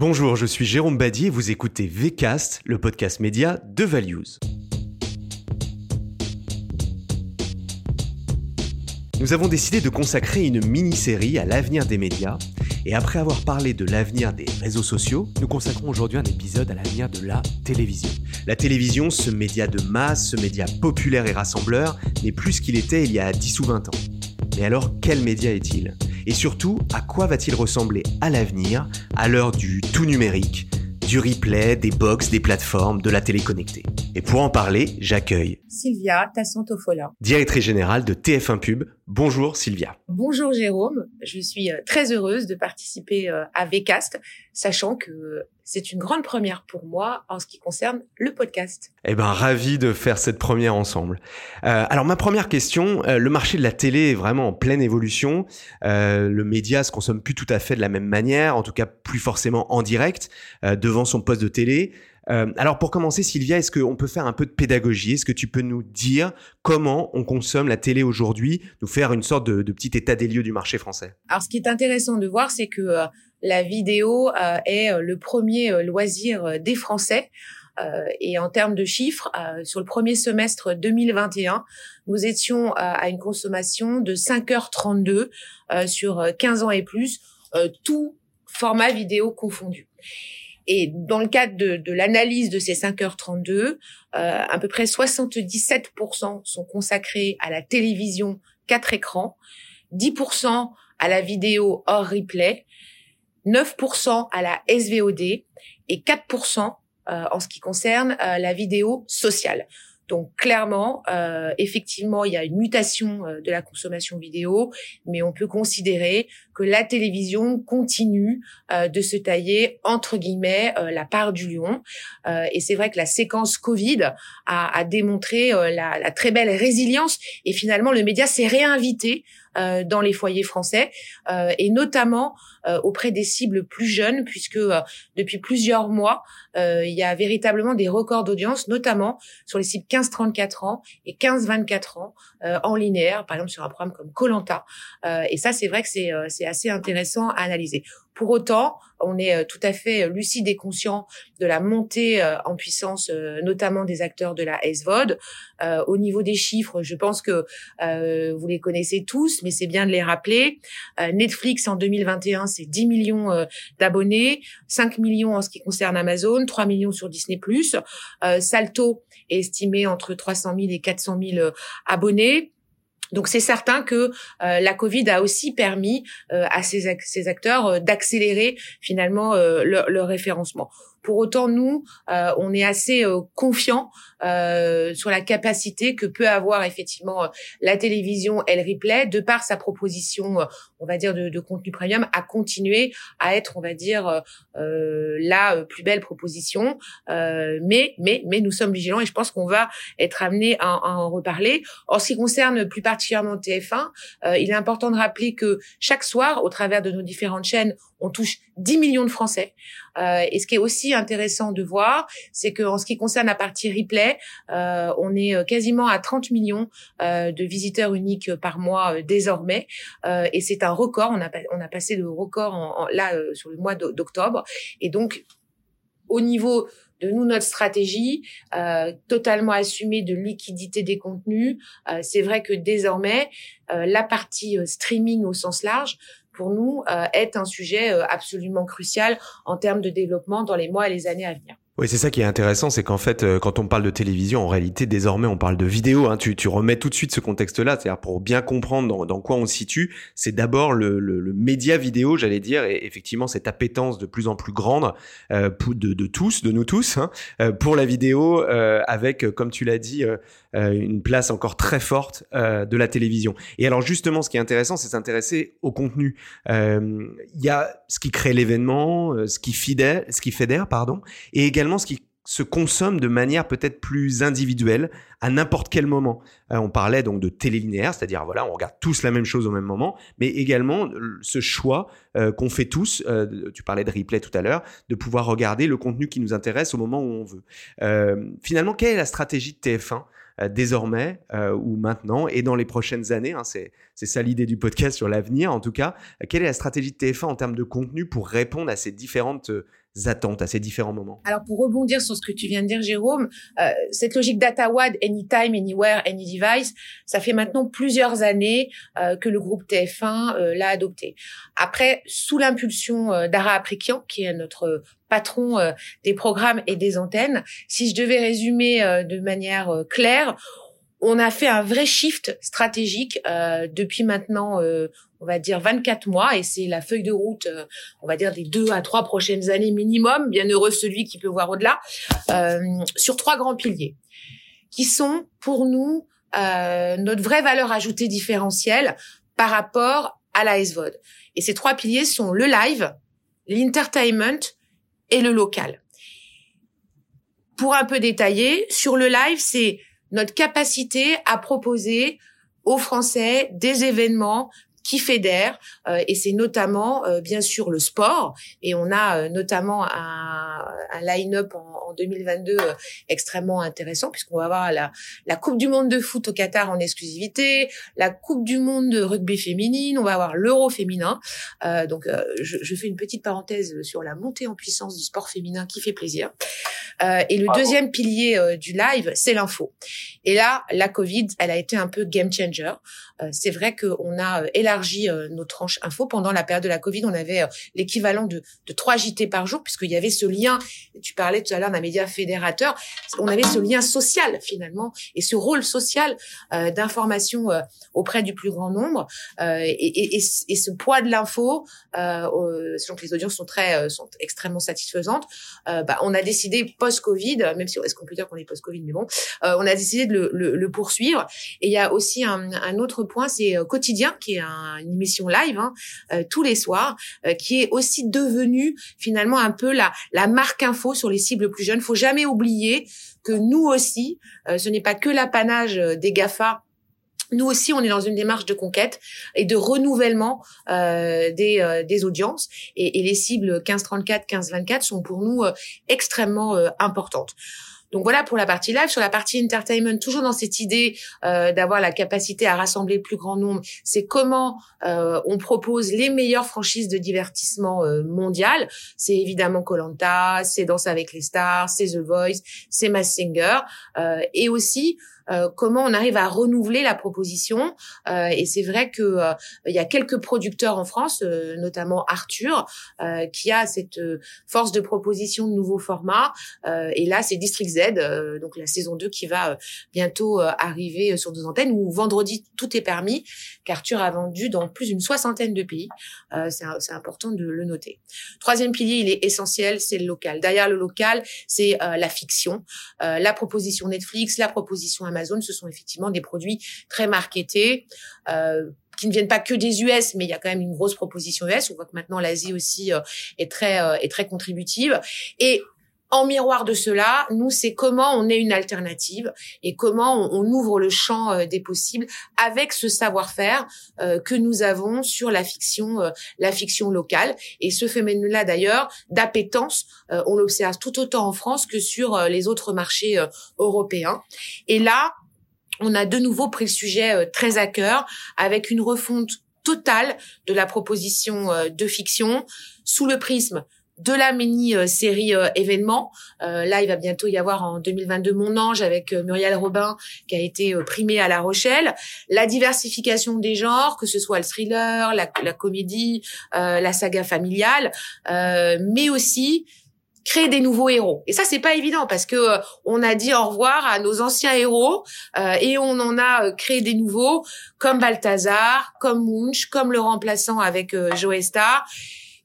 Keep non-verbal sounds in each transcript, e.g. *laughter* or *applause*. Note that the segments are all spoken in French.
Bonjour, je suis Jérôme Badi et vous écoutez VCast, le podcast média de Values. Nous avons décidé de consacrer une mini-série à l'avenir des médias et après avoir parlé de l'avenir des réseaux sociaux, nous consacrons aujourd'hui un épisode à l'avenir de la télévision. La télévision, ce média de masse, ce média populaire et rassembleur, n'est plus ce qu'il était il y a 10 ou 20 ans. Mais alors, quel média est-il? Et surtout, à quoi va-t-il ressembler à l'avenir, à l'heure du tout numérique, du replay, des box, des plateformes, de la télé connectée? Et pour en parler, j'accueille Sylvia Tassantofola, directrice générale de TF1 Pub. Bonjour Sylvia. Bonjour Jérôme, je suis euh, très heureuse de participer euh, à VCast, sachant que c'est une grande première pour moi en ce qui concerne le podcast. Eh ben, ravi de faire cette première ensemble. Euh, alors, ma première question, euh, le marché de la télé est vraiment en pleine évolution. Euh, le média se consomme plus tout à fait de la même manière, en tout cas plus forcément en direct, devant son poste de télé. Alors pour commencer, Sylvia, est-ce qu'on peut faire un peu de pédagogie? Est-ce que tu peux nous dire comment on consomme la télé aujourd'hui, nous faire une sorte de, de, petit état des lieux du marché français? Alors ce qui est intéressant de voir, c'est que la vidéo euh, est euh, le premier euh, loisir des Français. Et en termes de chiffres, sur le premier semestre 2021, nous étions à une consommation de 5h32 sur 15 ans et plus, tout format vidéo confondu. Et dans le cadre de, de l'analyse de ces 5h32, euh, à peu près 77% sont consacrés à la télévision 4 écrans, 10% à la vidéo hors replay, 9% à la SVOD et 4% euh, en ce qui concerne euh, la vidéo sociale. Donc clairement, euh, effectivement, il y a une mutation euh, de la consommation vidéo, mais on peut considérer que la télévision continue euh, de se tailler entre guillemets euh, la part du lion. Et c'est vrai que la séquence Covid a, a démontré la, la, très belle résilience et finalement le média s'est réinvité dans les foyers français et notamment auprès des cibles plus jeunes, puisque depuis plusieurs mois, il y a véritablement des records d'audience, notamment sur les cibles 15-34 ans et 15-24 ans en linéaire, par exemple sur un programme comme Colanta. et ça, c'est vrai que c'est c'est assez intéressant à analyser. Pour autant, on est euh, tout à fait euh, lucide et conscient de la montée euh, en puissance, notamment des acteurs de la SVOD. au niveau des chiffres, je pense que vous les connaissez tous, mais c'est bien de les rappeler. Netflix en 2021, c'est 10 millions d'abonnés, 5 millions en ce qui concerne Amazon, 3 millions sur Disney+. Salto est estimé entre 300 000 et 400 000 abonnés. Donc c'est certain que euh, la Covid a aussi permis euh, à ces, acteurs euh, d'accélérer finalement leur, leur, référencement. Pour autant, nous, euh, on est assez euh, confiant euh, sur la capacité que peut avoir effectivement la télévision elle replay de par sa proposition, on va dire de, de, contenu premium, à continuer à être, on va dire, la plus belle proposition. mais, mais, mais nous sommes vigilants et je pense qu'on va être amené à, à, en reparler. En ce qui concerne plus particulièrement TF1, il est important de rappeler que chaque soir, au travers de nos différentes chaînes, on touche 10 millions de Français. Euh, et ce qui est aussi intéressant de voir, c'est qu'en ce qui concerne la partie replay, euh, on est euh, quasiment à 30 millions euh, de visiteurs uniques par mois euh, désormais. Euh, et c'est un record. On a, on a passé le record en, en, là sur le mois d'octobre. Et donc, au niveau de nous notre stratégie euh, totalement assumée de liquidité des contenus. Euh, c'est vrai que désormais euh, la partie streaming au sens large pour nous euh, est un sujet euh, absolument crucial en termes de développement dans les mois et les années à venir. Oui, c'est ça qui est intéressant, c'est qu'en fait, euh, quand on parle de télévision, en réalité, désormais, on parle de vidéo. Hein. Tu, tu, remets tout de suite ce contexte-là, c'est-à-dire pour bien comprendre dans, dans, quoi on se situe, c'est d'abord le, le, le, média vidéo, j'allais dire, et effectivement cette appétence de plus en plus grande euh, de, de, tous, de nous tous, hein, euh, pour la vidéo, euh, avec, comme tu l'as dit, euh, une place encore très forte de la télévision. Et alors justement, ce qui est intéressant, c'est s'intéresser au contenu. Il y a ce qui crée l'événement, ce qui fidèle, ce qui fédère, pardon, et également ce qui se consomme de manière peut-être plus individuelle à n'importe quel moment. Euh, on parlait donc de télélinéaire, c'est-à-dire voilà, on regarde tous la même chose au même moment, mais également ce choix euh, qu'on fait tous, euh, tu parlais de replay tout à l'heure, de pouvoir regarder le contenu qui nous intéresse au moment où on veut. Euh, finalement, quelle est la stratégie de TF1 euh, désormais ou maintenant et dans les prochaines années hein, C'est ça l'idée du podcast sur l'avenir en tout cas. quelle est la stratégie de TF1 en termes de contenu pour répondre à ces différentes attentes à ces différents moments Alors pour rebondir sur ce que tu viens de dire, Jérôme, euh, cette logique DataWad, Anytime, Anywhere, Any Device, ça fait maintenant plusieurs années euh, que le groupe TF1 euh, l'a adopté. Après, sous l'impulsion euh, d'Ara Aprikian, qui est notre patron euh, des programmes et des antennes, si je devais résumer de manière claire, on a fait un vrai shift stratégique euh, depuis maintenant, euh, on va dire 24 mois, et c'est la feuille de route, euh, on va dire des deux à trois prochaines années minimum. Bien heureux celui qui peut voir au-delà, sur trois grands piliers, qui sont pour nous notre vraie valeur ajoutée différentielle par rapport à la SVOD. Et ces trois piliers sont le live, l'entertainment et le local. Pour un peu détailler, sur le live, c'est notre capacité à proposer aux Français des événements qui fédèrent euh, et c'est notamment euh, bien sûr le sport et on a euh, notamment un, un line-up en, en, 2022 extrêmement intéressant puisqu'on va avoir la, la Coupe du monde de foot au Qatar en exclusivité, la Coupe du monde de rugby féminine, on va avoir l'Euro féminin. donc je, je, fais une petite parenthèse sur la montée en puissance du sport féminin qui fait plaisir. et le deuxième pilier du live, c'est l'info. Et là, la Covid, elle a été un peu game changer. C'est vrai qu'on a élargi euh, nos tranches info. Pendant la période de la Covid, on avait euh, l'équivalent de, de 3 JT par jour, puisqu'il y avait ce lien, tu parlais tout à l'heure d'un média fédérateur, on avait ce lien social finalement, et ce rôle social euh, d'information auprès du plus grand nombre, et, et, et, ce poids de l'info, selon que les audiences sont très, sont extrêmement satisfaisantes, bah, on a décidé post-Covid, même si est-ce qu'on peut dire qu'on est post-Covid, mais bon, on a décidé de le, le, le, poursuivre. Et il y a aussi un, un autre point, c'est quotidien, qui est un une émission live hein, euh, tous les soirs, euh, qui est aussi devenue finalement un peu la, marque info sur les cibles plus jeunes. Faut jamais oublier que nous aussi, euh, ce n'est pas que l'apanage des Gafa nous aussi, on est dans une démarche de conquête et de renouvellement euh, des, audiences. Et, et, les cibles 15-34, 15-24 sont pour nous extrêmement importantes. Donc voilà pour la partie live. Sur la partie entertainment, toujours dans cette idée euh, d'avoir la capacité à rassembler le plus grand nombre, c'est comment euh, on propose les meilleures franchises de divertissement euh, mondial. C'est évidemment Colanta, c'est Danse avec les stars, c'est The Voice, c'est Mass Singer, euh, et aussi euh, comment on arrive à renouveler la proposition. Euh, et c'est vrai que euh, il y a quelques producteurs en France, notamment Arthur, qui a cette force de proposition de nouveaux formats. et là, c'est District Z, donc la saison 2 qui va bientôt arriver sur nos antennes, où vendredi, tout est permis, qu'Arthur a vendu dans plus d'une soixantaine de pays. c'est important de le noter. Troisième pilier, il est essentiel, c'est le local. Derrière le local, c'est la fiction, la proposition Netflix, la proposition Amazon Amazon, ce sont effectivement des produits très marketés. Euh, qui ne viennent pas que des US, mais il y a quand même une grosse proposition US. On voit que maintenant l'Asie aussi euh, est très euh, est très contributive. Et en miroir de cela, nous, c'est comment on est une alternative et comment on, ouvre le champ euh, des possibles avec ce savoir-faire euh, que nous avons sur la fiction, euh, la fiction locale. Et ce phénomène-là, d'ailleurs, d'appétence, on l'observe tout autant en France que sur les autres marchés européens. Et là, on a de nouveau pris le sujet très à cœur avec une refonte totale de la proposition de fiction sous le prisme de la mini-série euh, événement. Euh, là, il va bientôt y avoir en 2022 Mon Ange avec euh, Muriel Robin qui a été primée à La Rochelle. La diversification des genres, que ce soit le thriller, la, comédie, la saga familiale, mais aussi créer des nouveaux héros. Et ça, c'est pas évident parce que on a dit au revoir à nos anciens héros et on en a créé des nouveaux comme Balthazar, comme Munch, comme le remplaçant avec Joe Star.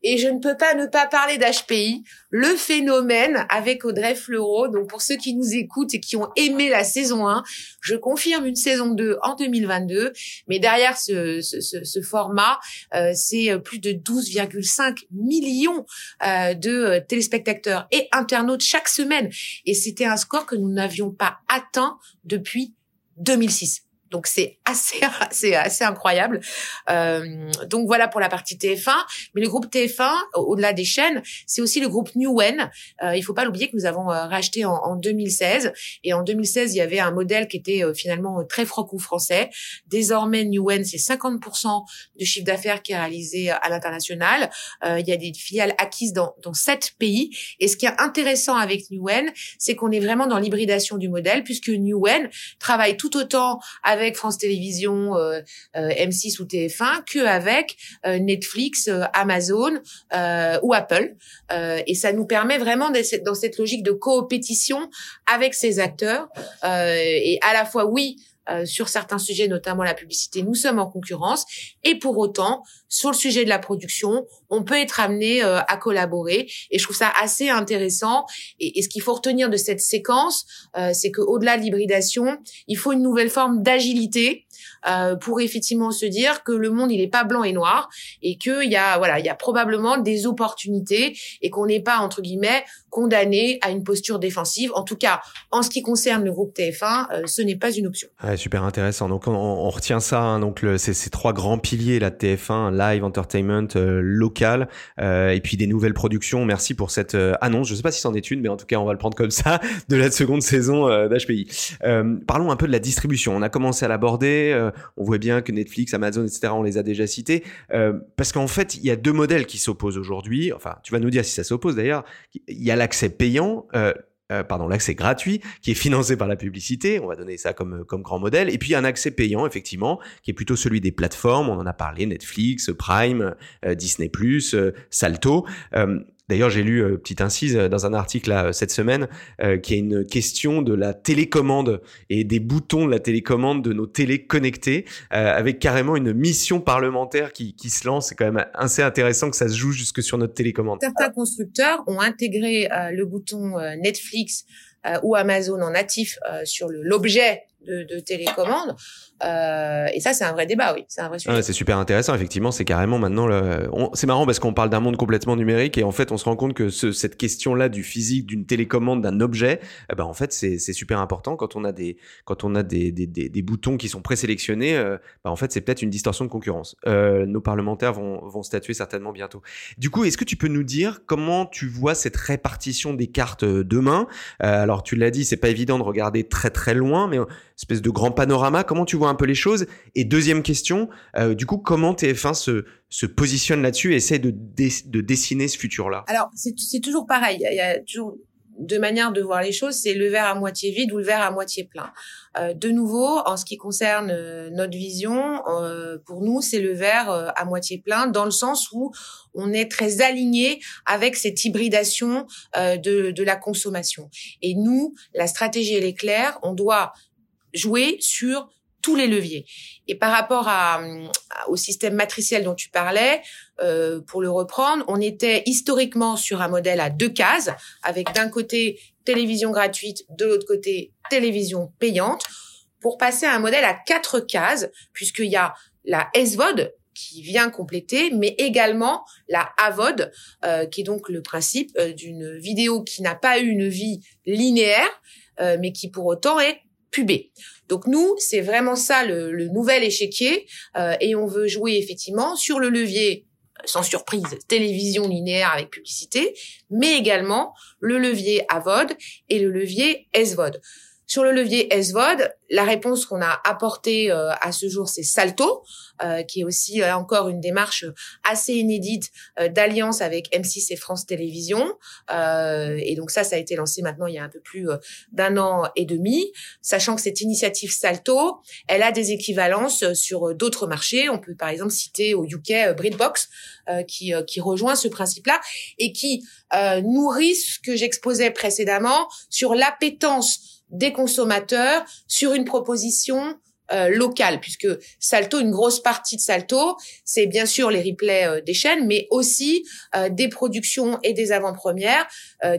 Et je ne peux pas ne pas parler d'HPI, le phénomène avec Audrey Fleurot. Donc pour ceux qui nous écoutent et qui ont aimé la saison 1, je confirme une saison 2 en 2022. Mais derrière ce, ce, ce, format, euh, c'est plus de 12,5 millions euh, de euh, téléspectateurs et internautes chaque semaine. Et c'était un score que nous n'avions pas atteint depuis 2006. Donc c'est assez *laughs* c'est assez incroyable. Euh, donc voilà pour la partie TF1. Mais le groupe TF1, au-delà des chaînes, c'est aussi le groupe Newen. Euh, il faut pas l'oublier que nous avons euh, racheté en, en, 2016. Et en 2016, il y avait un modèle qui était euh, finalement très franco-français. Désormais, Newen, c'est 50% du chiffre d'affaires qui est réalisé à l'international. Euh, il y a des filiales acquises dans, dans sept pays. Et ce qui est intéressant avec Newen, c'est qu'on est vraiment dans l'hybridation du modèle, puisque Newen travaille tout autant avec France Télévisions, euh, euh, M6 ou TF1 que avec euh, Netflix, Amazon ou Apple. et ça nous permet vraiment d'être dans cette logique de coopétition avec ces acteurs. et à la fois, oui, sur certains sujets, notamment la publicité, nous sommes en concurrence. Et pour autant, sur le sujet de la production, on peut être amené euh, à collaborer. Et je trouve ça assez intéressant. Et, ce qu'il faut retenir de cette séquence, euh, c'est qu'au-delà de l'hybridation, il faut une nouvelle forme d'agilité pour effectivement se dire que le monde il est pas blanc et noir et qu'il y a voilà il y a probablement des opportunités et qu'on n'est pas entre guillemets condamné à une posture défensive. En tout cas, en ce qui concerne le groupe TF1, ce n'est pas une option super intéressant. Donc on, retient ça. Hein, donc le, ces trois grands piliers la TF1, live entertainment, euh, local, euh, et puis des nouvelles productions. Merci pour cette euh, annonce. Je sais pas si c'en est une, mais en tout cas on va le prendre comme ça *laughs* de la seconde saison d'HPI. parlons un peu de la distribution. On a commencé à l'aborder. on voit bien que Netflix, Amazon, etc. On les a déjà cités parce qu'en fait il y a deux modèles qui s'opposent aujourd'hui. Enfin, tu vas nous dire si ça s'oppose d'ailleurs. Il y a l'accès payant. Euh, pardon, l'accès gratuit qui est financé par la publicité, on va donner ça comme, comme grand modèle, et puis un accès payant, effectivement, qui est plutôt celui des plateformes, on en a parlé, Netflix, Prime, euh, Disney+, euh, Salto. D'ailleurs, j'ai lu, euh, petite incise, euh, dans un article là, cette semaine, euh, qui est une question de la télécommande et des boutons de la télécommande de nos télés connectées, euh, avec carrément une mission parlementaire qui, qui se lance. C'est quand même assez intéressant que ça se joue jusque sur notre télécommande. Certains constructeurs ont intégré le bouton Netflix ou Amazon en natif sur l'objet de, de télécommande. Euh, et ça, c'est un vrai débat, oui. C'est un vrai sujet. c'est super intéressant, effectivement. C'est carrément maintenant. C'est marrant parce qu'on parle d'un monde complètement numérique et en fait, on se rend compte que ce, cette question-là du physique, d'une télécommande, d'un objet, eh ben en fait, c'est super important quand on a des quand on a des, des, des, des boutons qui sont présélectionnés. Euh, ben, en fait, c'est peut-être une distorsion de concurrence. Euh, nos parlementaires vont, vont statuer certainement bientôt. Du coup, est-ce que tu peux nous dire comment tu vois cette répartition des cartes euh, demain? Euh, Alors, tu l'as dit, c'est pas évident de regarder très très loin, mais espèce de grand panorama. Comment tu vois un peu les choses? Et deuxième question, euh, du coup, comment TF1 se, se positionne là-dessus et essaie de, de dessiner ce futur-là? Alors, c'est toujours pareil. Il y a toujours deux manières de voir les choses, c'est le verre à moitié vide ou le verre à moitié plein. Euh, de nouveau, en ce qui concerne euh, notre vision, pour nous, c'est le verre à moitié plein, dans le sens où on est très aligné avec cette hybridation de, de la consommation. Et nous, la stratégie, elle est claire, on doit jouer sur tous les leviers. Et par rapport à, au système matriciel dont tu parlais, euh, pour le reprendre, on était historiquement sur un modèle à deux cases, avec d'un côté télévision gratuite, de l'autre côté télévision payante, pour passer à un modèle à quatre cases, puisqu'il y a la SVOD qui vient compléter, mais également la AVOD, euh, qui est donc le principe euh, d'une vidéo qui n'a pas eu une vie linéaire, euh, mais qui pour autant est pubée. Donc nous, c'est vraiment ça le, le nouvel échiquier euh, et on veut jouer effectivement sur le levier sans surprise, télévision linéaire avec publicité, mais également le levier AVOD et le levier SVOD. Sur le levier SVOD, la réponse qu'on a apportée euh, à ce jour, c'est Salto, euh, qui est aussi euh, encore une démarche assez inédite d'alliance avec M6 et France Télévisions. et donc ça, ça a été lancé maintenant il y a un peu plus d'un an et demi, sachant que cette initiative Salto, elle a des équivalences sur d'autres marchés. On peut par exemple citer au UK Breedbox, qui, qui rejoint ce principe-là et qui nourrit ce que j'exposais précédemment sur l'appétence des consommateurs sur une proposition euh, locale, puisque Salto, une grosse partie de Salto, c'est bien sûr les replays euh, des chaînes, mais aussi euh, des productions et des avant-premières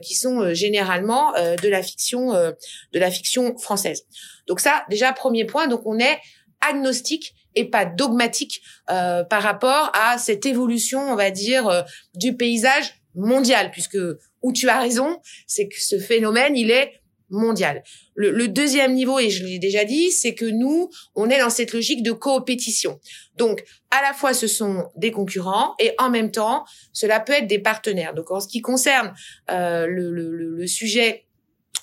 qui sont généralement de la fiction, de la fiction française. Donc ça, déjà premier point. Donc on est agnostique et pas dogmatique par rapport à cette évolution, on va dire, du paysage mondial, puisque où tu as raison, c'est que ce phénomène, il est mondiale. Le, deuxième niveau, et je l'ai déjà dit, c'est que nous, on est dans cette logique de coopétition. Donc, à la fois, ce sont des concurrents et en même temps, cela peut être des partenaires. Donc, en ce qui concerne euh, le, le, sujet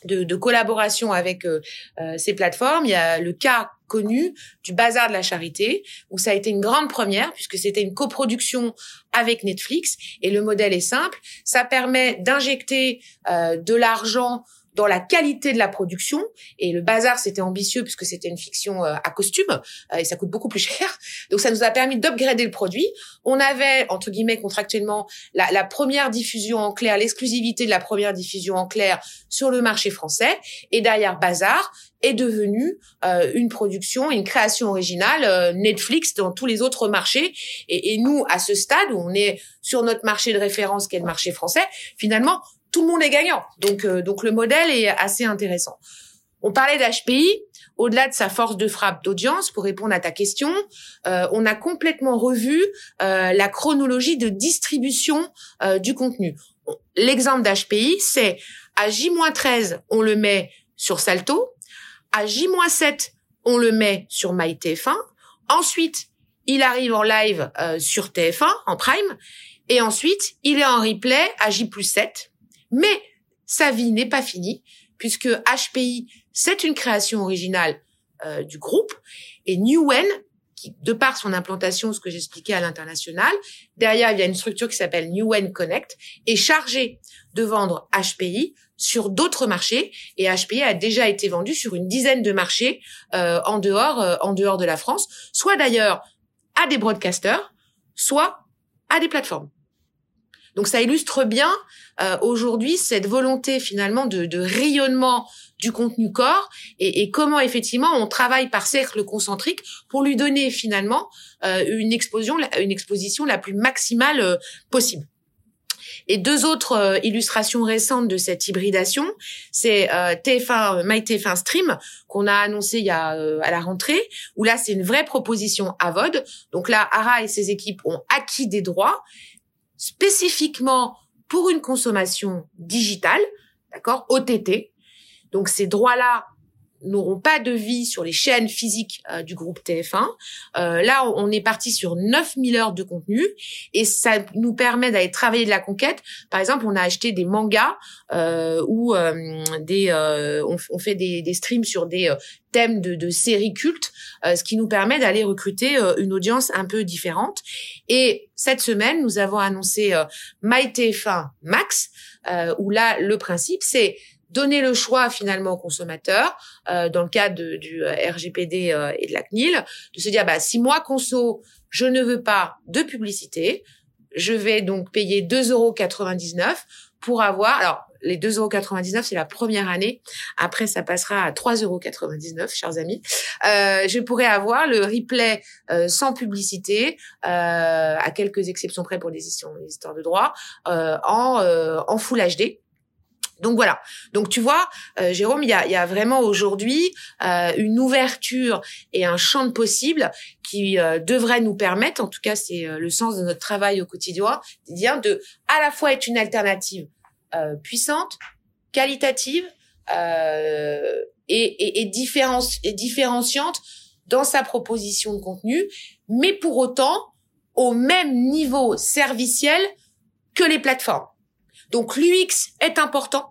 de, de, collaboration avec euh, euh, ces plateformes, il y a le cas connu du Bazar de la Charité, où ça a été une grande première, puisque c'était une coproduction avec Netflix, et le modèle est simple, ça permet d'injecter de l'argent dans la qualité de la production. Et le bazar, c'était ambitieux puisque c'était une fiction euh, à costume euh, et ça coûte beaucoup plus *laughs* cher. Donc ça nous a permis d'upgrader le produit. On avait entre guillemets contractuellement la, la première diffusion en clair, l'exclusivité de la première diffusion en clair sur le marché français. Et derrière Bazar est devenu euh, une production, une création originale Netflix dans tous les autres marchés. Et, et nous, à ce stade où on est sur notre marché de référence, qui est le marché français, finalement, tout le monde est gagnant. Donc, euh, donc le modèle est assez intéressant. On parlait d'HPI. Au-delà de sa force de frappe d'audience, pour répondre à ta question, euh, on a complètement revu euh, la chronologie de distribution du contenu. L'exemple d'HPI, c'est à J-13, on le met sur Salto. À J-7, on le met sur MyTF1. Ensuite, il arrive en live sur TF1, en prime. Et ensuite, il est en replay à J7 mais sa vie n'est pas finie, puisque HPI, c'est une création originale euh, du groupe, et Newen, qui, de par son implantation, ce que j'expliquais à l'international, derrière, il y a une structure qui s'appelle Newen Connect, est chargée de vendre HPI sur d'autres marchés, et HPI a déjà été vendu sur une dizaine de marchés euh, en dehors, euh, en dehors de la France, soit d'ailleurs à des broadcasters, soit à des plateformes. Donc ça illustre bien euh, aujourd'hui cette volonté finalement de, de, rayonnement du contenu corps et, et, comment effectivement on travaille par cercle concentrique pour lui donner finalement euh, une exposition, une exposition la plus maximale euh, possible. Et deux autres euh, illustrations récentes de cette hybridation, c'est euh, TF1, MyTF1 Stream qu'on a annoncé il y a à la rentrée, où là c'est une vraie proposition à VOD. Donc là, Ara et ses équipes ont acquis des droits spécifiquement pour une consommation digitale, d'accord, OTT. Donc ces droits-là n'auront pas de vie sur les chaînes physiques euh, du groupe TF1. Euh, là, on est parti sur 9000 heures de contenu et ça nous permet d'aller travailler de la conquête. Par exemple, on a acheté des mangas euh, ou euh, des, on, on, fait des, des, streams sur des thèmes de, de séries cultes, ce qui nous permet d'aller recruter une audience un peu différente. Et cette semaine, nous avons annoncé MyTF1 Max, où là, le principe, c'est donner le choix finalement aux consommateurs, euh, dans le cadre du euh, RGPD euh, et de la CNIL, de se dire bah si moi conso je ne veux pas de publicité, je vais donc payer 2,99 euros pour avoir alors les 2,99 euros c'est la première année. Après, ça passera à 3,99 euros, chers amis. Euh, je pourrais avoir le replay euh, sans publicité, euh, à quelques exceptions près pour des histoires de droit, en, en Full HD. Donc voilà. Donc tu vois, euh, Jérôme, il y a, vraiment aujourd'hui euh, une ouverture et un champ de possibles qui euh, devrait nous permettre, en tout cas c'est le sens de notre travail au quotidien, de à la fois être une alternative puissante, qualitative et, et, et, et différenciante dans sa proposition de contenu, mais pour autant au même niveau serviciel que les plateformes. Donc l'UX est important.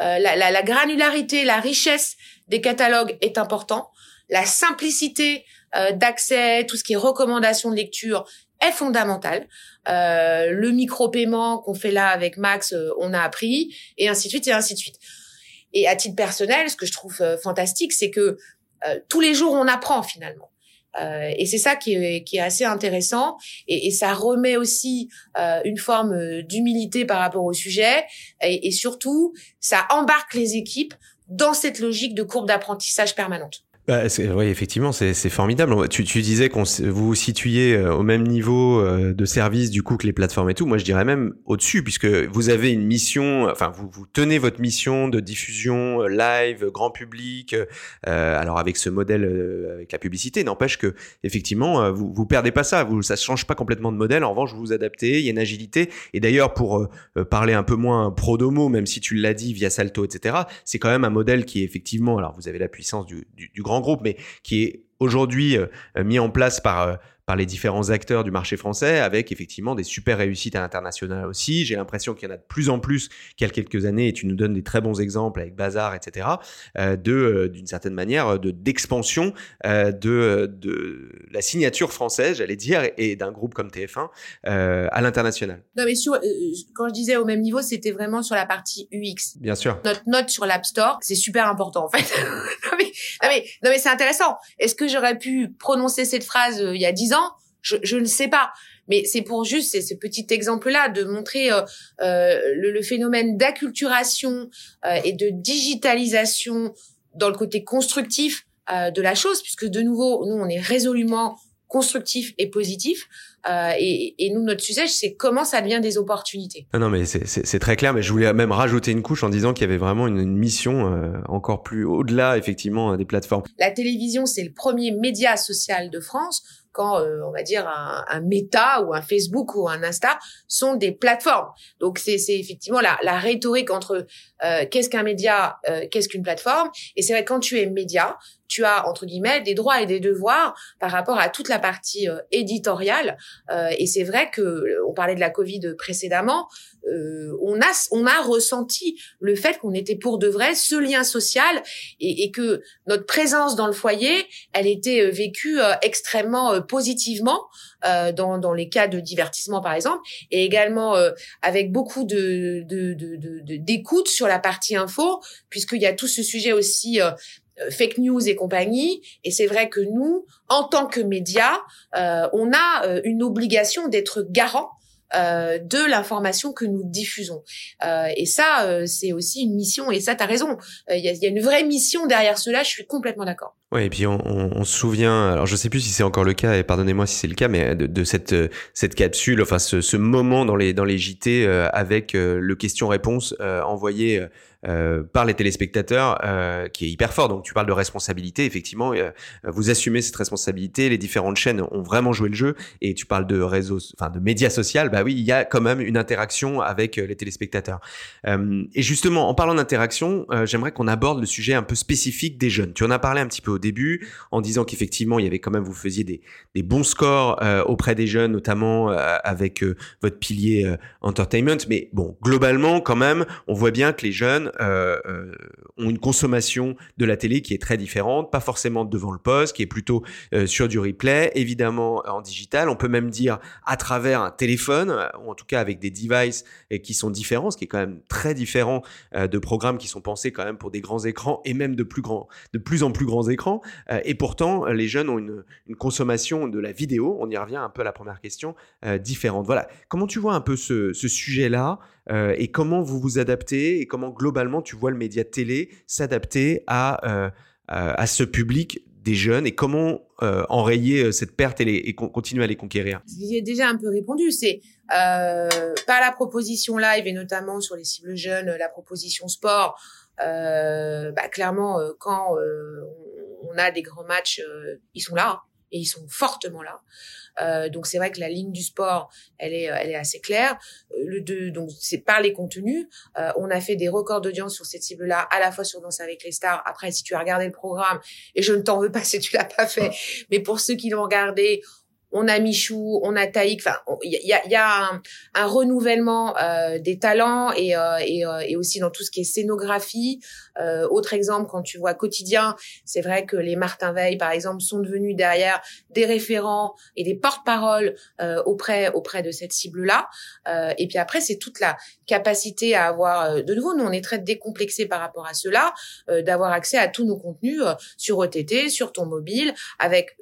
Euh, la, la, la, granularité, la richesse des catalogues est important. La simplicité euh, d'accès, tout ce qui est recommandation de lecture est fondamental. Euh, le micro-paiement qu'on fait là avec Max, euh, on a appris, et ainsi de suite, et ainsi de suite. Et à titre personnel, ce que je trouve euh, fantastique, c'est que tous les jours, on apprend finalement. Euh, et c'est ça qui est, qui est, assez intéressant et, et ça remet aussi euh, une forme d'humilité par rapport au sujet et, et, surtout ça embarque les équipes dans cette logique de courbe d'apprentissage permanente. Bah, oui, effectivement, c'est formidable. Tu, tu disais qu'on vous vous situiez euh, au même niveau euh, de service du coup que les plateformes et tout. Moi, je dirais même au-dessus, puisque vous avez une mission. Enfin, vous, vous tenez votre mission de diffusion euh, live, grand public. Euh, alors avec ce modèle, avec la publicité, n'empêche que effectivement, vous vous perdez pas ça. Vous, ça change pas complètement de modèle. En revanche, vous vous adaptez. Il y a une agilité. Et d'ailleurs, pour parler un peu moins pro domo, même si tu l'as dit via Salto, etc., c'est quand même un modèle qui est effectivement. Alors, vous avez la puissance du, du, du grand groupe, mais qui est aujourd'hui euh, mis en place par euh, par les différents acteurs du marché français, avec effectivement des super réussites à l'international aussi. J'ai l'impression qu'il y en a de plus en plus qu'il y a quelques années, et tu nous donnes des très bons exemples avec Bazar, etc., euh, de, euh, d'une certaine manière, de, d'expansion euh, de, de la signature française, j'allais dire, et d'un groupe comme TF1 euh, à l'international. Non, mais sur, euh, quand je disais au même niveau, c'était vraiment sur la partie UX. Bien sûr. Notre note sur l'App Store, c'est super important, en fait. *laughs* non, mais, non, mais, non, mais c'est intéressant. Est-ce que j'aurais pu prononcer cette phrase il y a dix ans je, je ne sais pas. Mais c'est pour juste c'est ce petit exemple-là de montrer euh, euh, le, le, phénomène d'acculturation euh, et de digitalisation dans le côté constructif de la chose, puisque de nouveau, nous, on est résolument constructif et positif. Euh, et, et, nous, notre sujet, c'est comment ça devient des opportunités. Non, non mais c'est très clair. Mais je voulais même rajouter une couche en disant qu'il y avait vraiment une, une mission euh, encore plus au-delà, effectivement, des plateformes. La télévision, c'est le premier média social de France quand euh, on va dire un, un, Meta ou un Facebook ou un Insta sont des plateformes. Donc c'est effectivement la, la, rhétorique entre euh, qu'est-ce qu'un média, euh, qu'est-ce qu'une plateforme. Et c'est vrai quand tu es média, tu as entre guillemets des droits et des devoirs par rapport à toute la partie euh, éditoriale. Euh, et c'est vrai que on parlait de la Covid précédemment. Euh, on a on a ressenti le fait qu'on était pour de vrai ce lien social et, et, que notre présence dans le foyer, elle était vécue extrêmement positivement dans, dans les cas de divertissement par exemple, et également avec beaucoup de d'écoute de, de, sur la partie info, puisqu'il y a tout ce sujet aussi euh, fake news et compagnie. Et c'est vrai que nous, en tant que médias, euh, on a euh, une obligation d'être garant euh, de l'information que nous diffusons. Euh, et ça, euh, c'est aussi une mission. Et ça, tu as raison. Il y a, y, a, une vraie mission derrière cela. Je suis complètement d'accord. Oui, et puis on, on, on, se souvient. Alors, je sais plus si c'est encore le cas. Et pardonnez-moi si c'est le cas, mais de, de cette cette capsule, enfin ce, ce, moment dans les dans les JT avec le question-réponse envoyé euh, par les téléspectateurs euh, qui est hyper fort. Donc tu parles de responsabilité, effectivement, euh, vous assumez cette responsabilité. Les différentes chaînes ont vraiment joué le jeu. Et tu parles de réseaux, enfin de médias sociaux. Bah oui, il y a quand même une interaction avec les téléspectateurs. et justement, en parlant d'interaction, j'aimerais qu'on aborde le sujet un peu spécifique des jeunes. Tu en as parlé un petit peu au début en disant qu'effectivement, il y avait quand même, vous faisiez des, bons scores auprès des jeunes, notamment avec votre pilier entertainment. Mais bon, globalement, quand même, on voit bien que les jeunes euh, euh, ont une consommation de la télé qui est très différente, pas forcément devant le poste, qui est plutôt euh, sur du replay, évidemment en digital. On peut même dire à travers un téléphone, ou en tout cas avec des devices qui sont différents, ce qui est quand même très différent de programmes qui sont pensés quand même pour des grands écrans et même de plus grands, de plus en plus grands écrans. et pourtant, les jeunes ont une, une, consommation de la vidéo. On y revient un peu à la première question différente. Voilà. Comment tu vois un peu ce, ce sujet-là? Euh, et comment vous vous adaptez et comment globalement tu vois le média télé s'adapter à, euh, à ce public des jeunes et comment euh, enrayer euh, cette perte et, continuer à les conquérir? J'ai déjà un peu répondu, c'est euh, par la proposition live et notamment sur les cibles jeunes, la proposition sport. Euh, bah, clairement, euh, quand on a des grands matchs, ils sont là et ils sont fortement là. Euh, donc c'est vrai que la ligne du sport, elle est, elle est assez claire. Euh, le deux, donc c'est par les contenus. Euh, on a fait des records d'audience sur cette cible-là, à la fois sur Danse avec les stars. Après, si tu as regardé le programme, et je ne t'en veux pas *laughs* si tu l'as pas fait, mais pour ceux qui l'ont regardé, on a Michou, on a Taïk. Enfin, il y a, y a un, un renouvellement euh, des talents et, euh, et, euh, et, aussi dans tout ce qui est scénographie. Euh, autre exemple, quand tu vois quotidien, c'est vrai que les Martin Veil, par exemple, sont devenus derrière des référents et des porte-paroles auprès auprès de cette cible-là. et puis après, c'est toute la capacité à avoir. de nouveau, nous, on est très décomplexé par rapport à cela, d'avoir accès à tous nos contenus sur OTT, sur ton mobile, avec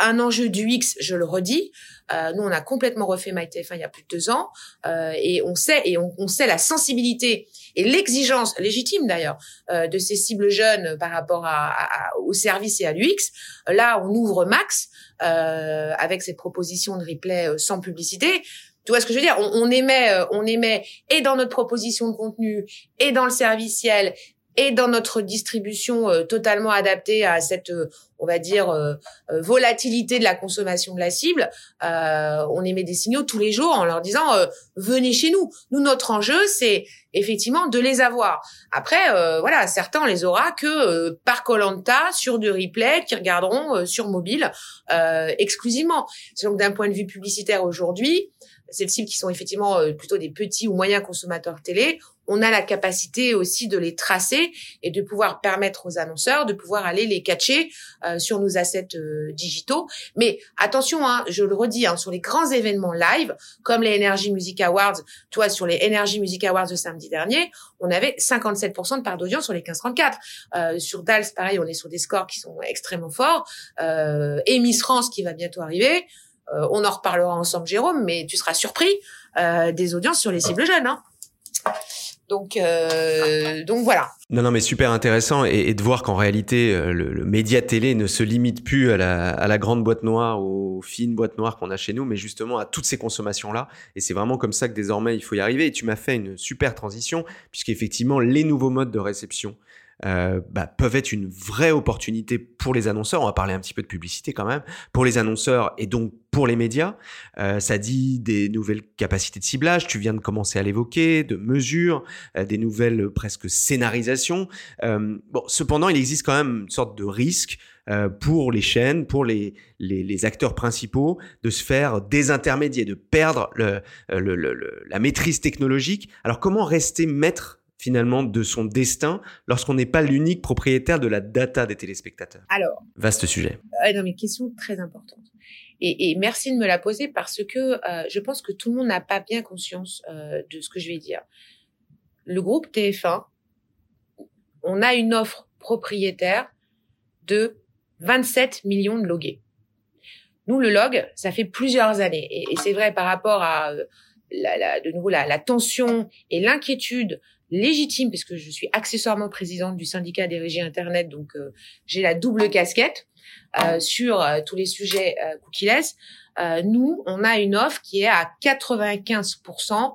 un enjeu du X, je le redis. Euh, nous, on a complètement refait MyTF1 il y a plus de deux ans, euh, et on sait et on, sait la sensibilité et l'exigence légitime d'ailleurs euh, de ces cibles jeunes par rapport à, au service et à l'UX. Là, on ouvre max avec cette proposition de replay sans publicité. Tu vois ce que je veux dire? On, on émet, on émet et dans notre proposition de contenu, et dans le serviciel, et dans notre distribution euh, totalement adaptée à cette, euh, on va dire, euh, volatilité de la consommation de la cible, on émet des signaux tous les jours en leur disant venez chez nous. Nous, notre enjeu, c'est effectivement de les avoir. Après, voilà, certains on les aura que par Colanta sur du replay qui regarderont sur mobile exclusivement. Donc d'un point de vue publicitaire aujourd'hui, ces cibles qui sont effectivement euh, plutôt des petits ou moyens consommateurs télé, on a la capacité aussi de les tracer et de pouvoir permettre aux annonceurs de pouvoir aller les catcher euh, sur nos assets euh, digitaux. Mais attention, hein, je le redis, hein, sur les grands événements live, comme les Energy Music Awards, toi sur les Energy Music Awards de samedi dernier, on avait 57% de part d'audience sur les 15-34. Euh, sur DALS, pareil, on est sur des scores qui sont extrêmement forts. Euh, et France qui va bientôt arriver. Euh, on en reparlera ensemble, Jérôme, mais tu seras surpris euh, des audiences sur les cibles jeunes. Hein. Donc, euh, donc voilà. Non, non, mais super intéressant et, de voir qu'en réalité, le, média télé ne se limite plus à la, grande boîte noire, aux fines boîtes noires qu'on a chez nous, mais justement à toutes ces consommations-là. Et c'est vraiment comme ça que désormais il faut y arriver. Et tu m'as fait une super transition, puisqu'effectivement, les nouveaux modes de réception euh, bah, peuvent être une vraie opportunité pour les annonceurs. On va parler un petit peu de publicité quand même pour les annonceurs et donc pour les médias. Euh, ça dit des nouvelles capacités de ciblage. Tu viens de commencer à l'évoquer, de mesures, euh, des nouvelles euh, presque scénarisations. Euh, bon, cependant, il existe quand même une sorte de risque pour les chaînes, pour les, les, les, acteurs principaux, de se faire désintermédier, de perdre le, le, le, la maîtrise technologique. Alors comment rester maître finalement de son destin lorsqu'on n'est pas l'unique propriétaire de la data des téléspectateurs Alors, vaste sujet. Euh, non, mais question très importante. Et, et, merci de me la poser parce que euh, je pense que tout le monde n'a pas bien conscience euh, de ce que je vais dire. Le groupe TF1, on a une offre propriétaire de 27 millions de logués. Nous, le log, ça fait plusieurs années. Et, et c'est vrai par rapport à, euh, la, la, de nouveau, la, la tension et l'inquiétude légitime puisque je suis accessoirement présidente du syndicat des régies internet, donc euh, j'ai la double casquette euh, sur euh, tous les sujets euh, cookieless. nous, on a une offre qui est à 95%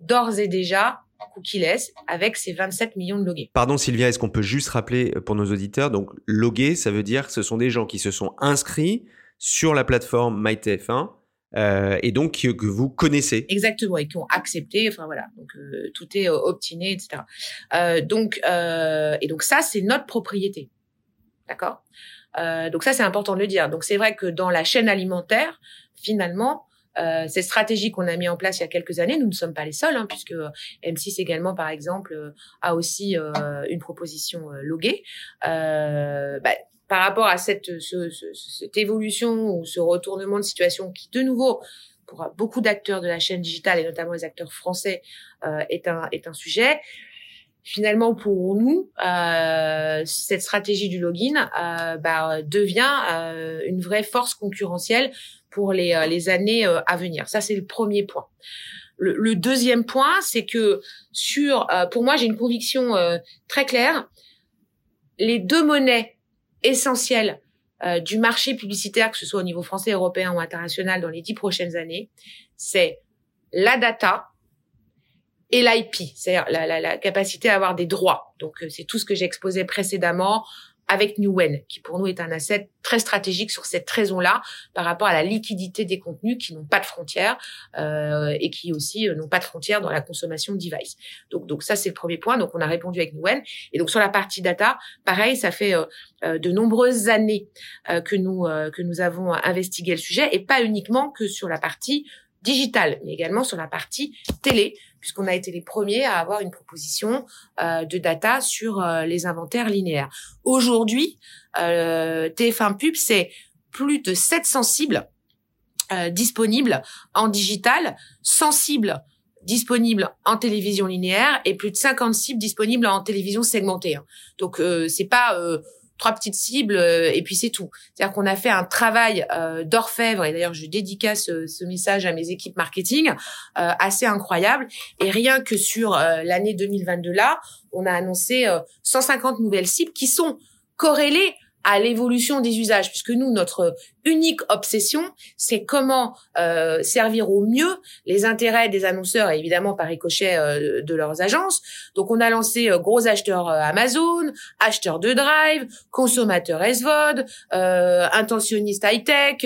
d'ores et déjà cookieless avec ses 27 millions de logués. Pardon Sylvia, est-ce qu'on peut juste rappeler pour nos auditeurs, donc logués, ça veut dire que ce sont des gens qui se sont inscrits sur la plateforme MyTF1 euh, et donc que, vous connaissez. Exactement, et qui ont accepté. Enfin voilà, donc euh, tout est euh, optiné, etc. Donc et donc ça c'est notre propriété, d'accord? donc ça c'est important de le dire. Donc c'est vrai que dans la chaîne alimentaire, finalement, ces stratégies qu'on a mis en place il y a quelques années, nous ne sommes pas les seuls, hein, puisque M6 également, par exemple, a aussi une proposition loguée. Bah, par rapport à cette, ce, cette évolution ou ce retournement de situation qui, de nouveau, pour beaucoup d'acteurs de la chaîne digitale et notamment les acteurs français, euh, est un est un sujet. Finalement, pour nous, euh, cette stratégie du login euh, bah, devient euh, une vraie force concurrentielle pour les, euh, les années euh, à venir. Ça, c'est le premier point. Le, le deuxième point, c'est que sur, pour moi, j'ai une conviction très claire. Les deux monnaies essentiel euh, du marché publicitaire, que ce soit au niveau français, européen ou international, dans les dix prochaines années, c'est la data et l'IP, c'est-à-dire la, la, la, capacité à avoir des droits. Donc, euh, c'est tout ce que j'ai exposé précédemment avec Newen, qui pour nous est un asset très stratégique sur cette raison-là, par rapport à la liquidité des contenus qui n'ont pas de frontières euh, et qui aussi euh, n'ont pas de frontières dans la consommation de device. Donc, donc ça c'est le premier point. Donc on a répondu avec Newen. Et donc sur la partie data, pareil, ça fait euh, euh de nombreuses années euh, que nous que nous avons investigué le sujet et pas uniquement que sur la partie digitale, mais également sur la partie télé, puisqu'on a été les premiers à avoir une proposition euh, de data sur euh, les inventaires linéaires. Aujourd'hui, euh, TF1 Pub, c'est plus de 700 cibles euh, disponibles en digital, 100 cibles disponibles en télévision linéaire et plus de 50 cibles disponibles en télévision segmentée. Hein. Donc c'est pas trois petites cibles euh, et puis c'est tout. C'est-à-dire qu'on a fait un travail euh, d'orfèvre et d'ailleurs je dédicace ce, ce, message à mes équipes marketing euh, assez incroyable et rien que sur l'année 2022 là, on a annoncé 150 nouvelles cibles qui sont corrélées à l'évolution des usages, puisque nous, notre unique obsession, c'est comment euh, servir au mieux les intérêts des annonceurs et évidemment par ricochet euh, de leurs agences. Donc, on a lancé euh, gros acheteurs Amazon, acheteurs de Drive, consommateurs SVOD, intentionnistes high-tech,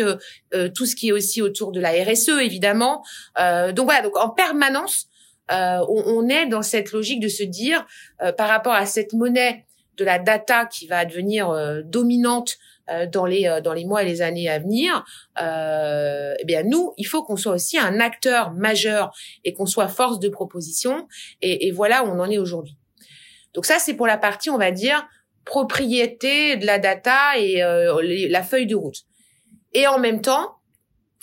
tout ce qui est aussi autour de la RSE, évidemment. donc voilà, donc en permanence, on, on, est dans cette logique de se dire, par rapport à cette monnaie de la data qui va devenir euh, dominante euh, dans les euh, dans les mois et les années à venir, eh bien nous, il faut qu'on soit aussi un acteur majeur et qu'on soit force de proposition. Et, et voilà où on en est aujourd'hui. Donc ça, c'est pour la partie, on va dire, propriété de la data et la feuille de route. Et en même temps,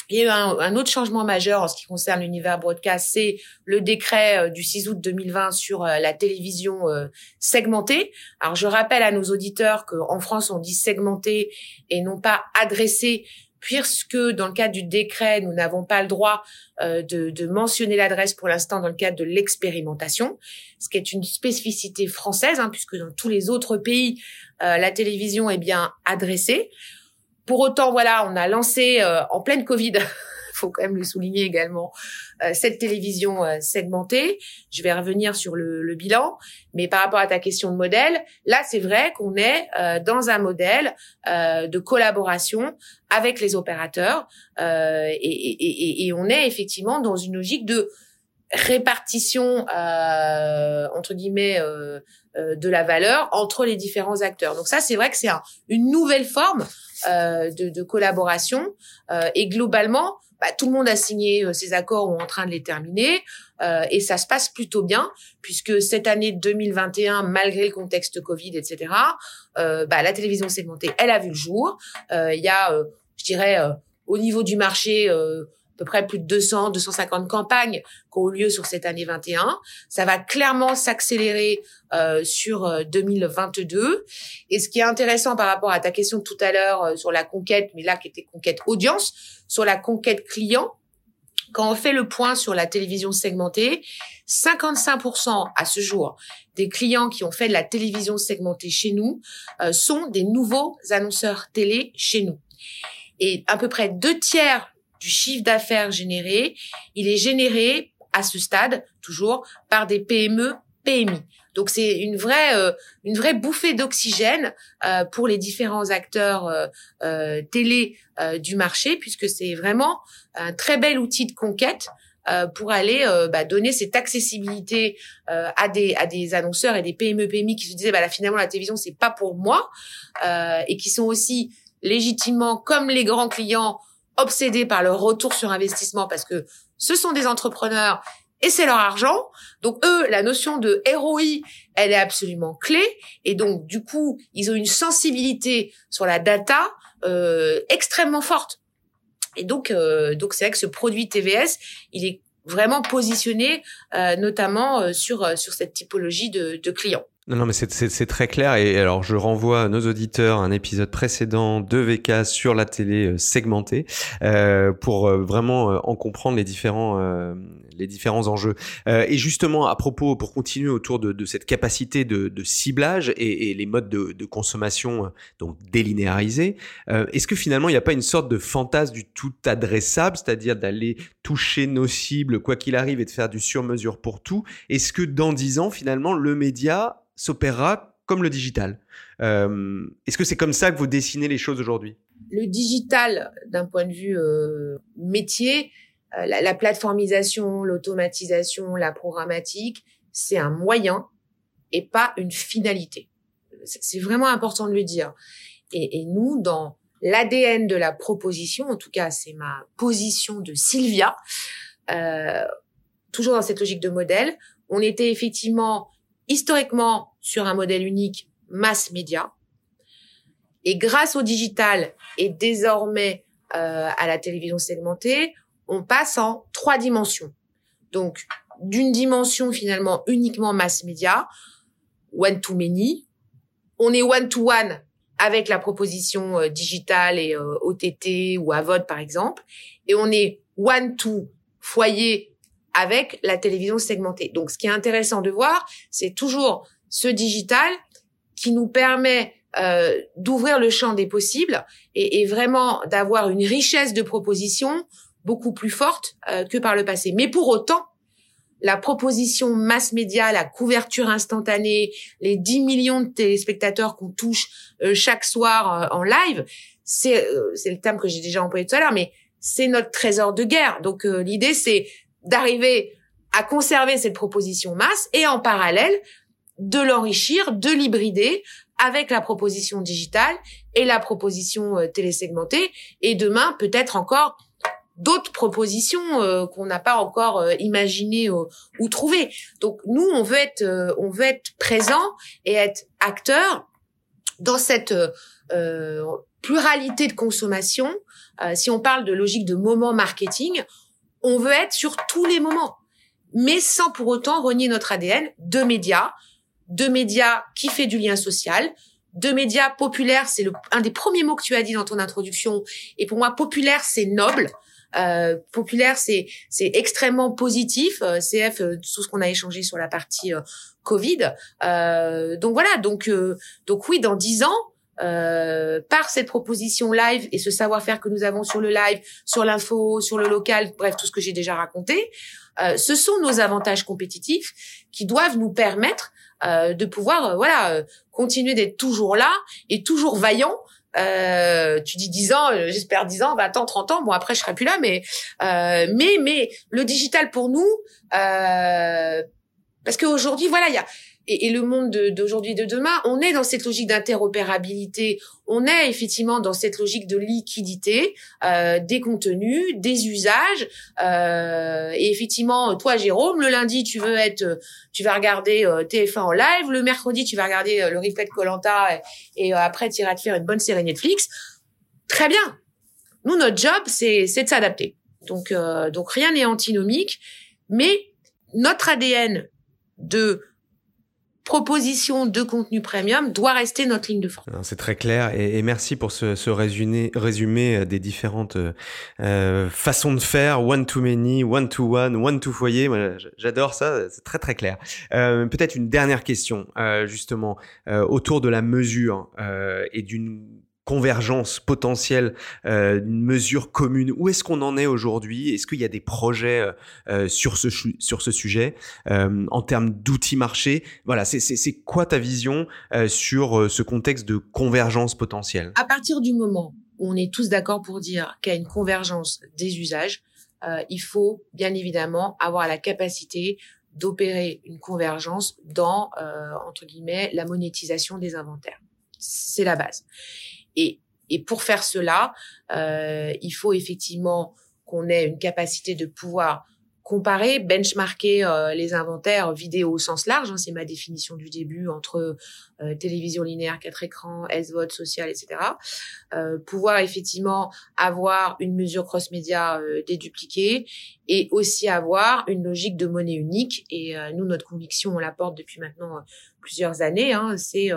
il y a eu un, autre changement majeur en ce qui concerne l'univers broadcast, c'est le décret euh, du 6 août 2020 sur euh, la télévision euh, segmentée. Alors je rappelle à nos auditeurs qu'en France on dit segmenté et non pas adressé, puisque dans le cadre du décret nous n'avons pas le droit de, de, mentionner l'adresse pour l'instant dans le cadre de l'expérimentation, ce qui est une spécificité française, hein, puisque dans tous les autres pays la télévision est bien adressée. Pour autant, voilà, on a lancé euh, en pleine Covid, *laughs* faut quand même le souligner également, euh, cette télévision euh, segmentée. Je vais revenir sur le, bilan, mais par rapport à ta question de modèle, là, c'est vrai qu'on est dans un modèle de collaboration avec les opérateurs et, et, on est effectivement dans une logique de répartition entre guillemets de la valeur entre les différents acteurs. Donc ça, c'est vrai que c'est une nouvelle forme euh, de, de, collaboration. Euh, et globalement, bah, tout le monde a signé euh, ses accords ou en train de les terminer. Euh, et ça se passe plutôt bien, puisque cette année 2021, malgré le contexte Covid, etc., euh, bah, la télévision segmentée, elle a vu le jour. Il y a, je dirais, au niveau du marché, peu près plus de 200, 250 campagnes qui ont eu lieu sur cette année 21. Ça va clairement s'accélérer euh, sur 2022. Euh, Et ce qui est intéressant par rapport à ta question tout à l'heure euh, sur la conquête, mais là qui était conquête audience, sur la conquête client, quand on fait le point sur la télévision segmentée, 55% à ce jour des clients qui ont fait de la télévision segmentée chez nous euh, sont des nouveaux annonceurs télé chez nous. Et à peu près deux tiers du chiffre d'affaires généré, il est généré à ce stade toujours par des PME, PMI. Donc c'est une vraie euh, une vraie bouffée d'oxygène euh, pour les différents acteurs euh, télé du marché puisque c'est vraiment un très bel outil de conquête pour aller bah, donner cette accessibilité à des à des annonceurs et des PME PMI qui se disaient bah là finalement la télévision c'est pas pour moi et qui sont aussi légitimement comme les grands clients obsédés par le retour sur investissement parce que ce sont des entrepreneurs et c'est leur argent. Donc eux, la notion de ROI, elle est absolument clé. Et donc du coup, ils ont une sensibilité sur la data euh, extrêmement forte. Et donc, euh, donc c'est vrai que ce produit TVS, il est vraiment positionné euh, notamment euh, sur euh, sur cette typologie de, de clients. Non, non, mais c'est très clair. Et alors, je renvoie à nos auditeurs un épisode précédent de VK sur la télé euh, segmentée euh, pour euh, vraiment euh, en comprendre les différents, euh, les différents enjeux. Euh, et justement, à propos, pour continuer autour de, de cette capacité de, de ciblage et, et, les modes de, de consommation donc délinéarisés, est-ce que finalement, il n'y a pas une sorte de fantasme du tout adressable, c'est-à-dire d'aller toucher nos cibles, quoi qu'il arrive, et de faire du sur-mesure pour tout? Est-ce que dans dix ans, finalement, le média s'opérera comme le digital. Euh, Est-ce que c'est comme ça que vous dessinez les choses aujourd'hui? Le digital, d'un point de vue euh, métier, euh, la, la, plateformisation, l'automatisation, la programmatique, c'est un moyen et pas une finalité. C'est vraiment important de le dire. Et, nous, dans l'ADN de la proposition, en tout cas, c'est ma position de Sylvia, toujours dans cette logique de modèle, on était effectivement historiquement sur un modèle unique mass média. Et grâce au digital et désormais euh, à la télévision segmentée, on passe en trois dimensions. Donc, d'une dimension finalement uniquement mass média, one to many. On est one to one avec la proposition digitale et OTT ou AVOD par exemple, et on est one-to foyer avec la télévision segmentée. Donc, ce qui est intéressant de voir, c'est toujours ce digital qui nous permet euh, d'ouvrir le champ des possibles et, et vraiment d'avoir une richesse de propositions beaucoup plus forte euh, que par le passé. Mais pour autant, la proposition mass média, la couverture instantanée, les 10 millions de téléspectateurs qu'on touche euh, chaque soir en live, c'est c'est le terme que j'ai déjà employé tout à l'heure, mais c'est notre trésor de guerre. Donc l'idée c'est d'arriver à conserver cette proposition masse et en parallèle de l'enrichir, de l'hybrider avec la proposition digitale et la proposition euh, télésegmentée et demain peut-être encore d'autres propositions euh, qu'on n'a pas encore euh, imaginées ou trouvées. Donc nous on veut être on veut être présent et être acteur dans cette pluralité de consommation. si on parle de logique de moment marketing, on veut être sur tous les moments, mais sans pour autant renier notre ADN de médias, de médias qui fait du lien social, de médias populaires, c'est un des premiers mots que tu as dit dans ton introduction. Et pour moi, populaire, c'est noble. Euh, populaire, c'est c'est extrêmement positif. Euh, CF, euh, tout ce qu'on a échangé sur la partie euh, Covid. donc voilà. Donc donc oui, dans dix ans, euh, par cette proposition live et ce savoir-faire que nous avons sur le live, sur l'info, sur le local, bref, tout ce que j'ai déjà raconté, euh, ce sont nos avantages compétitifs qui doivent nous permettre euh, de pouvoir, voilà, continuer d'être toujours là et toujours vaillant. tu dis 10 ans, j'espère 10 ans, 20 ans, 30 ans. Bon après je serai plus là, mais mais mais le digital pour nous, parce qu'aujourd'hui voilà il y a et, et le monde d'aujourd'hui et de demain, on est dans cette logique d'interopérabilité, on est effectivement dans cette logique de liquidité euh, des contenus, des usages. Euh, et effectivement, toi, Jérôme, le lundi, tu veux être, tu vas regarder euh, TF1 en live, le mercredi, tu vas regarder euh, le replay de Colanta, et, et, après, tu iras te faire une bonne série Netflix. Très bien. Nous, notre job, c'est de s'adapter. Donc, euh, donc rien n'est antinomique, mais notre ADN de proposition de contenu premium doit rester notre ligne de force. C'est très clair et, merci pour ce, ce résumé, résumé euh, des différentes euh, euh, façons de faire, one to many, one to one, one to foyer. J'adore ça, c'est très très clair. Euh, Peut-être une dernière question euh, justement autour de la mesure et d'une convergence potentielle, euh, une mesure commune. Où est-ce qu'on en est aujourd'hui? Est-ce qu'il y a des projets euh, euh, sur ce sur ce sujet euh, en termes d'outils marché Voilà, c'est quoi ta vision sur ce contexte de convergence potentielle? À partir du moment où on est tous d'accord pour dire qu'il y a une convergence des usages, il faut bien évidemment avoir la capacité d'opérer une convergence dans entre guillemets la monétisation des inventaires. C'est la base. Et, et pour faire cela, euh, il faut effectivement qu'on ait une capacité de pouvoir comparer, benchmarker euh, les inventaires vidéo au sens large, hein, c'est ma définition du début entre euh, télévision linéaire, quatre écrans, SVOD, social, etc. Euh, pouvoir effectivement avoir une mesure cross-média euh, dédupliquée et aussi avoir une logique de monnaie unique. Et nous, notre conviction, on la porte depuis maintenant plusieurs années, hein, c'est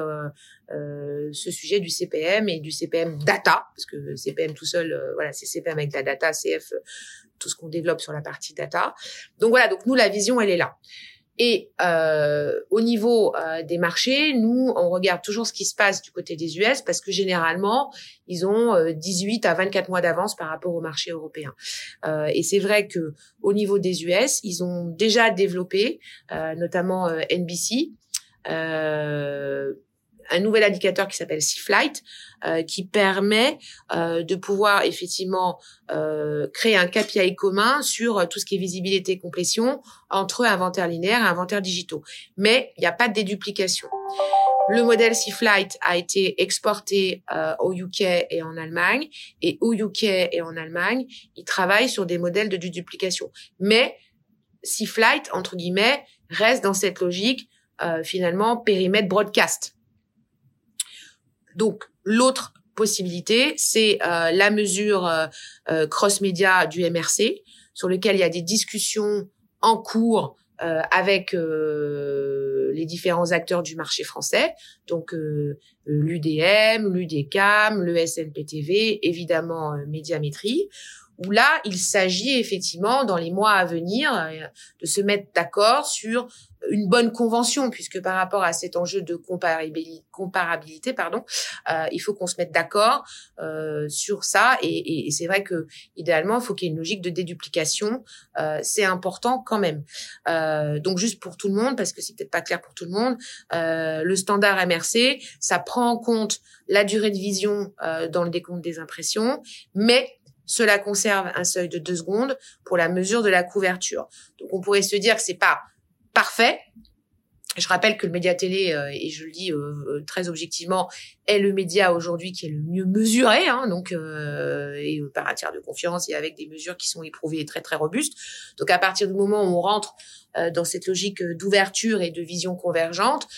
ce sujet du CPM et du CPM data, parce que CPM tout seul, voilà, c'est CPM avec la data, CF tout ce qu'on développe sur la partie data. Donc voilà, donc nous la vision elle est là. Et euh, au niveau euh, des marchés, nous on regarde toujours ce qui se passe du côté des US parce que généralement ils ont 18 euh, à 24 mois d'avance par rapport au marché européen. Euh, et c'est vrai que au niveau des US, ils ont déjà développé, euh, notamment NBC. Euh, un nouvel indicateur qui s'appelle C-Flight, euh, qui permet euh, de pouvoir effectivement euh, créer un KPI commun sur tout ce qui est visibilité et complétion entre inventaire linéaire et inventaire digitaux. Mais il n'y a pas de déduplication. Le modèle C-Flight a été exporté au UK et en Allemagne, et au UK et en Allemagne, ils travaillent sur des modèles de déduplication. Mais C-Flight, entre guillemets, reste dans cette logique finalement périmètre broadcast. Donc l'autre possibilité, c'est euh, la mesure euh, euh, cross-média du MRC, sur lequel il y a des discussions en cours avec les différents acteurs du marché français, donc l'UDM, l'UDCAM, le SNPTV, évidemment Médiamétrie, où là, il s'agit effectivement, dans les mois à venir, euh, de se mettre d'accord sur une bonne convention, puisque par rapport à cet enjeu de comparabilité, pardon, euh, il faut qu'on se mette d'accord euh, sur ça. Et, et, c'est vrai que idéalement, il faut qu'il y ait une logique de déduplication. Euh, c'est important quand même. Euh, donc juste pour tout le monde, parce que c'est peut-être pas clair pour tout le monde, euh, le standard MRC, ça prend en compte la durée de vision dans le décompte des impressions, mais cela conserve un seuil de deux secondes pour la mesure de la couverture. Donc on pourrait se dire que c'est pas parfait. Je rappelle que le média télé, euh, et je le dis euh, euh, très objectivement, est le média aujourd'hui qui est le mieux mesuré, hein, donc et par un de confiance et avec des mesures qui sont éprouvées et très très robustes. Donc à partir du moment où on rentre dans cette logique d'ouverture et de vision convergente,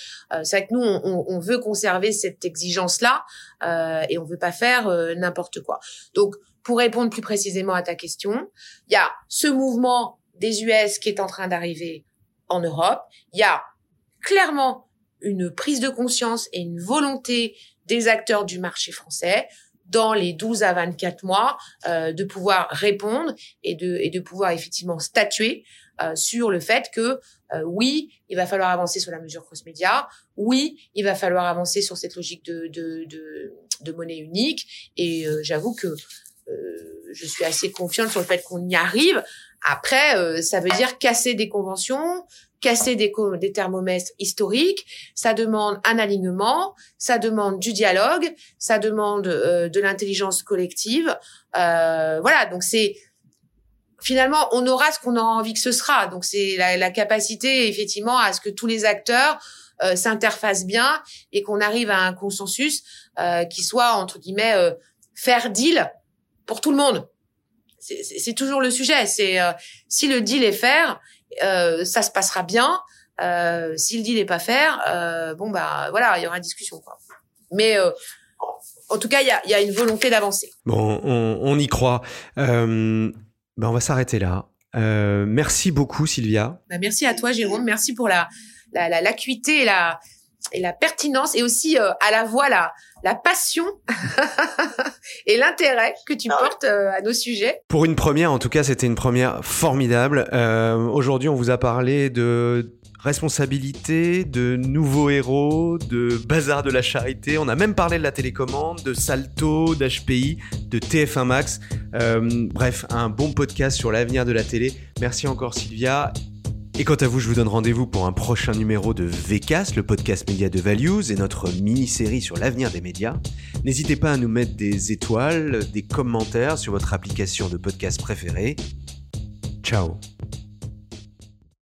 c'est que nous on, on, veut conserver cette exigence là et on veut pas faire n'importe quoi. Donc pour répondre plus précisément à ta question, il y a ce mouvement des US qui est en train d'arriver en Europe. Il y a clairement une prise de conscience et une volonté des acteurs du marché français dans les 12 à 24 mois euh, de pouvoir répondre et de, et de pouvoir effectivement statuer euh, sur le fait que euh, oui, il va falloir avancer sur la mesure cross-média, oui, il va falloir avancer sur cette logique de, de, de, de monnaie unique et j'avoue que euh, je suis assez confiante sur le fait qu'on y arrive. Après, euh, ça veut dire casser des conventions, casser des, des thermomètres historiques. Ça demande un alignement, ça demande du dialogue, ça demande euh, de l'intelligence collective. voilà, donc c'est finalement on aura ce qu'on aura envie que ce sera. Donc c'est la, la, capacité effectivement à ce que tous les acteurs s'interfacent bien et qu'on arrive à un consensus qui soit entre guillemets faire deal pour tout le monde. C'est toujours le sujet. C'est euh, si le deal est faire, euh, ça se passera bien. Euh, si le deal est pas faire, euh, bon bah voilà, il y aura discussion quoi. Mais euh, en tout cas, il y a, y a, une volonté d'avancer. Bon, on, on, y croit. ben on va s'arrêter là. merci beaucoup Sylvia. Bah, merci à toi Jérôme. Merci pour la l'acuité la, et la et la pertinence et aussi euh, à la voix la, la passion *laughs* et l'intérêt que tu ah portes euh, à nos sujets. Pour une première, en tout cas, c'était une première formidable. Euh, Aujourd'hui, on vous a parlé de responsabilité, de nouveaux héros, de bazar de la charité. On a même parlé de la télécommande, de Salto, d'HPI, de TF1 Max. Euh, bref, un bon podcast sur l'avenir de la télé. Merci encore Sylvia et quant à vous, je vous donne rendez-vous pour un prochain numéro de VCAS, le podcast média de Values et notre mini-série sur l'avenir des médias. N'hésitez pas à nous mettre des étoiles, des commentaires sur votre application de podcast préférée. Ciao